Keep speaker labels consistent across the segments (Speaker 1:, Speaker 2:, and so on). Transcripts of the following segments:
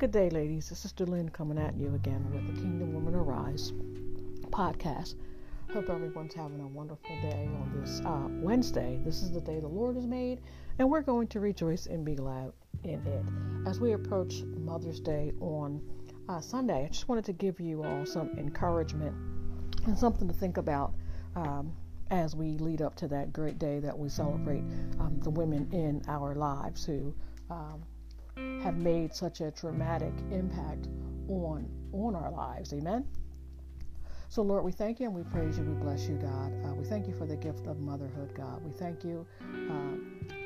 Speaker 1: Good day, ladies. This is Sister Lynn coming at you again with the Kingdom Woman Arise podcast. Hope everyone's having a wonderful day on this uh, Wednesday. This is the day the Lord has made, and we're going to rejoice and be glad in it. As we approach Mother's Day on uh, Sunday, I just wanted to give you all some encouragement and something to think about um, as we lead up to that great day that we celebrate um, the women in our lives who um, have made such a dramatic impact on on our lives. Amen. So, Lord, we thank you and we praise you. We bless you, God. Uh, we thank you for the gift of motherhood, God. We thank you uh,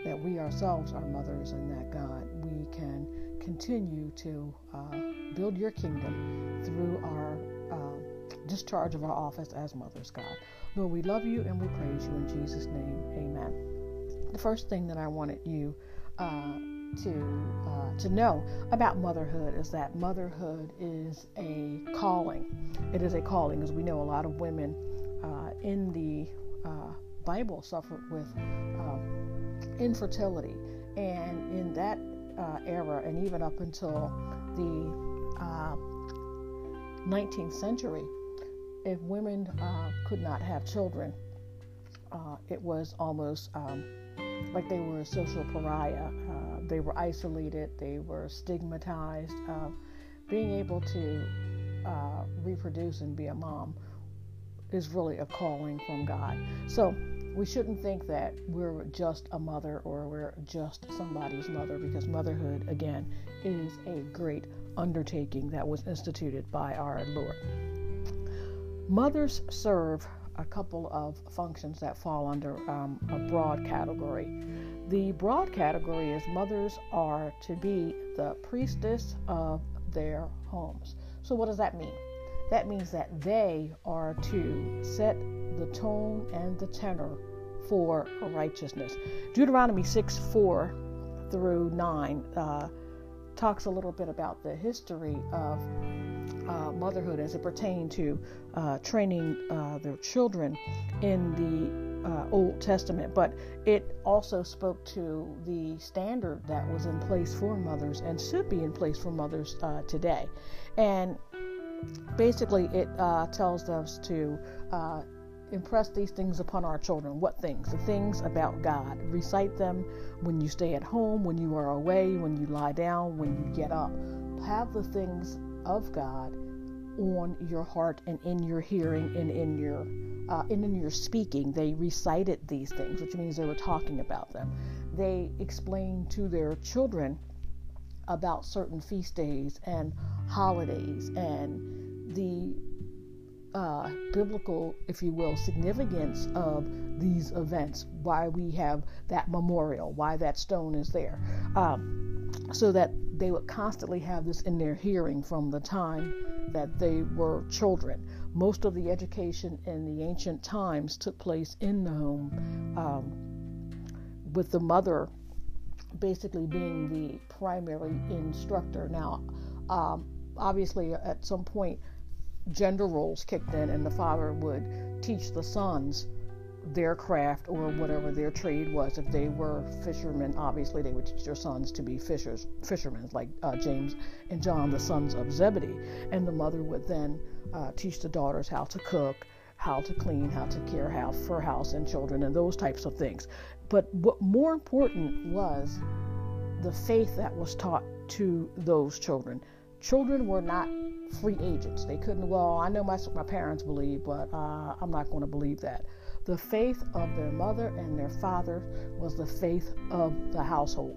Speaker 1: that we ourselves are mothers and that, God, we can continue to uh, build your kingdom through our uh, discharge of our office as mothers, God. Lord, we love you and we praise you in Jesus' name. Amen. The first thing that I wanted you uh, to uh, to know about motherhood is that motherhood is a calling. It is a calling, as we know, a lot of women uh, in the uh, Bible suffered with um, infertility, and in that uh, era, and even up until the 19th uh, century, if women uh, could not have children, it was almost um, like they were a social pariah. Uh, they were isolated, they were stigmatized. Uh, being able to uh, reproduce and be a mom is really a calling from God. So we shouldn't think that we're just a mother or we're just somebody's mother because motherhood, again, is a great undertaking that was instituted by our Lord. Mothers serve a couple of functions that fall under um, a broad category. The broad category is mothers are to be the priestess of their homes. So, what does that mean? That means that they are to set the tone and the tenor for righteousness. Deuteronomy 6 4 through 9 uh, talks a little bit about the history of uh, motherhood as it pertained to uh, training uh, their children in the uh, Old Testament, but it also spoke to the standard that was in place for mothers and should be in place for mothers uh, today. And basically, it uh, tells us to impress these things upon our children. What things? The things about God. Recite them when you stay at home, when you are away, when you lie down, when you get up. Have the things of God on your heart and in your hearing and in your uh, and in your speaking. They recited these things, which means they were talking about them. They explained to their children about certain feast days and holidays and the uh, biblical, if you will, significance of these events, why we have that memorial, why that stone is there, um, so that they would constantly have this in their hearing from the time that they were children. Most of the education in the ancient times took place in the home, um, with the mother basically being the primary instructor. Now, um, obviously, at some point, gender roles kicked in, and the father would teach the sons their craft or whatever their trade was. If they were fishermen, obviously they would teach their sons to be fishers, fishermen, like uh, James and John, the sons of Zebedee. And the mother would then uh, teach the daughters how to cook, how to clean, how to care house for house and children, and those types of things. But what more important was the faith that was taught to those children. Children were not free agents. They couldn't, well, I know my, my parents believe, but uh, I'm not going to believe that. The faith of their mother and their father was the faith of the household,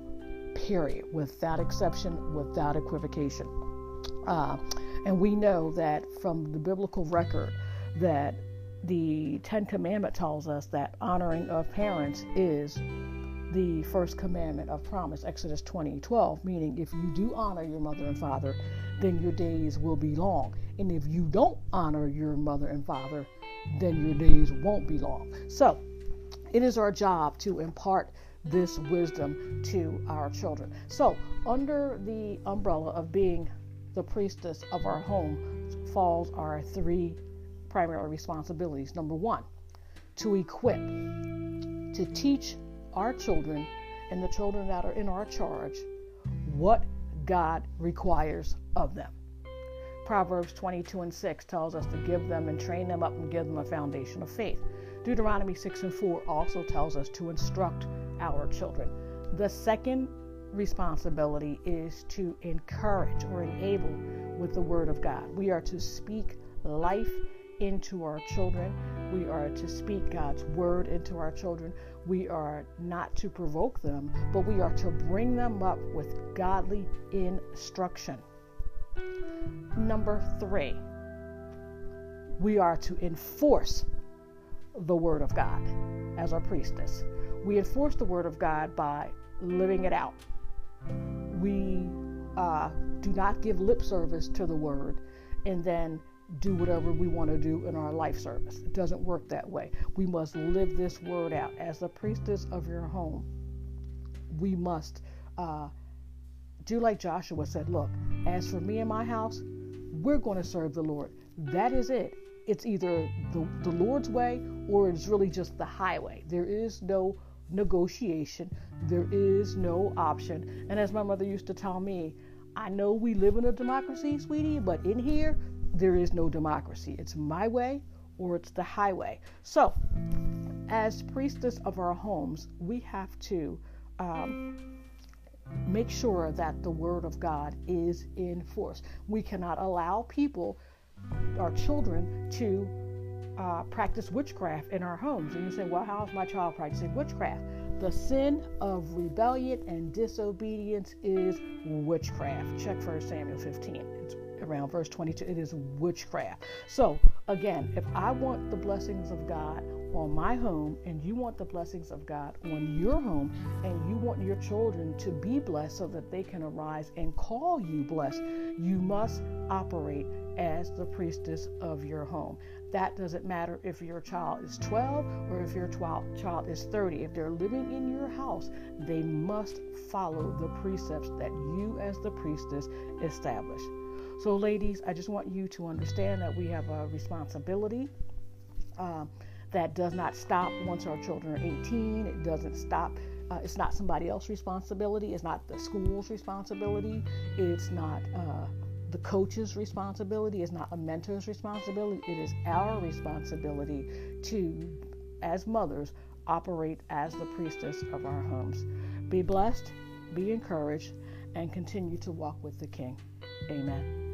Speaker 1: period, without exception, without equivocation. Uh, and we know that from the biblical record that the Ten Commandment tells us that honoring of parents is the first commandment of promise, Exodus 20 12, meaning if you do honor your mother and father, then your days will be long. And if you don't honor your mother and father, then your days won't be long. So, it is our job to impart this wisdom to our children. So, under the umbrella of being the priestess of our home falls our three primary responsibilities. Number one, to equip, to teach our children and the children that are in our charge what God requires of them. Proverbs 22 and 6 tells us to give them and train them up and give them a foundation of faith. Deuteronomy 6 and 4 also tells us to instruct our children. The second responsibility is to encourage or enable with the Word of God. We are to speak life into our children. We are to speak God's Word into our children. We are not to provoke them, but we are to bring them up with godly instruction. Number three, we are to enforce the Word of God as our priestess. We enforce the Word of God by living it out. We uh, do not give lip service to the Word and then do whatever we want to do in our life service. It doesn't work that way. We must live this Word out. As the priestess of your home, we must uh, do like Joshua said Look, as for me and my house, we're going to serve the Lord. That is it. It's either the, the Lord's way or it's really just the highway. There is no negotiation, there is no option. And as my mother used to tell me, I know we live in a democracy, sweetie, but in here, there is no democracy. It's my way or it's the highway. So, as priestess of our homes, we have to um, make sure that the word of God is in force. We cannot allow people, our children, to uh, practice witchcraft in our homes. And you say, well, how is my child practicing witchcraft? The sin of rebellion and disobedience is witchcraft. Check 1 Samuel 15. It's around verse 22. It is witchcraft. So, again, if I want the blessings of God on my home and you want the blessings of God on your home and you want your children to be blessed so that they can arise and call you blessed, you must operate as the priestess of your home. That doesn't matter if your child is 12 or if your child is 30. If they're living in your house, they must follow the precepts that you, as the priestess, establish. So, ladies, I just want you to understand that we have a responsibility. Um, that does not stop once our children are 18. It doesn't stop. Uh, it's not somebody else's responsibility. It's not the school's responsibility. It's not uh, the coach's responsibility. It's not a mentor's responsibility. It is our responsibility to, as mothers, operate as the priestess of our homes. Be blessed, be encouraged, and continue to walk with the King. Amen.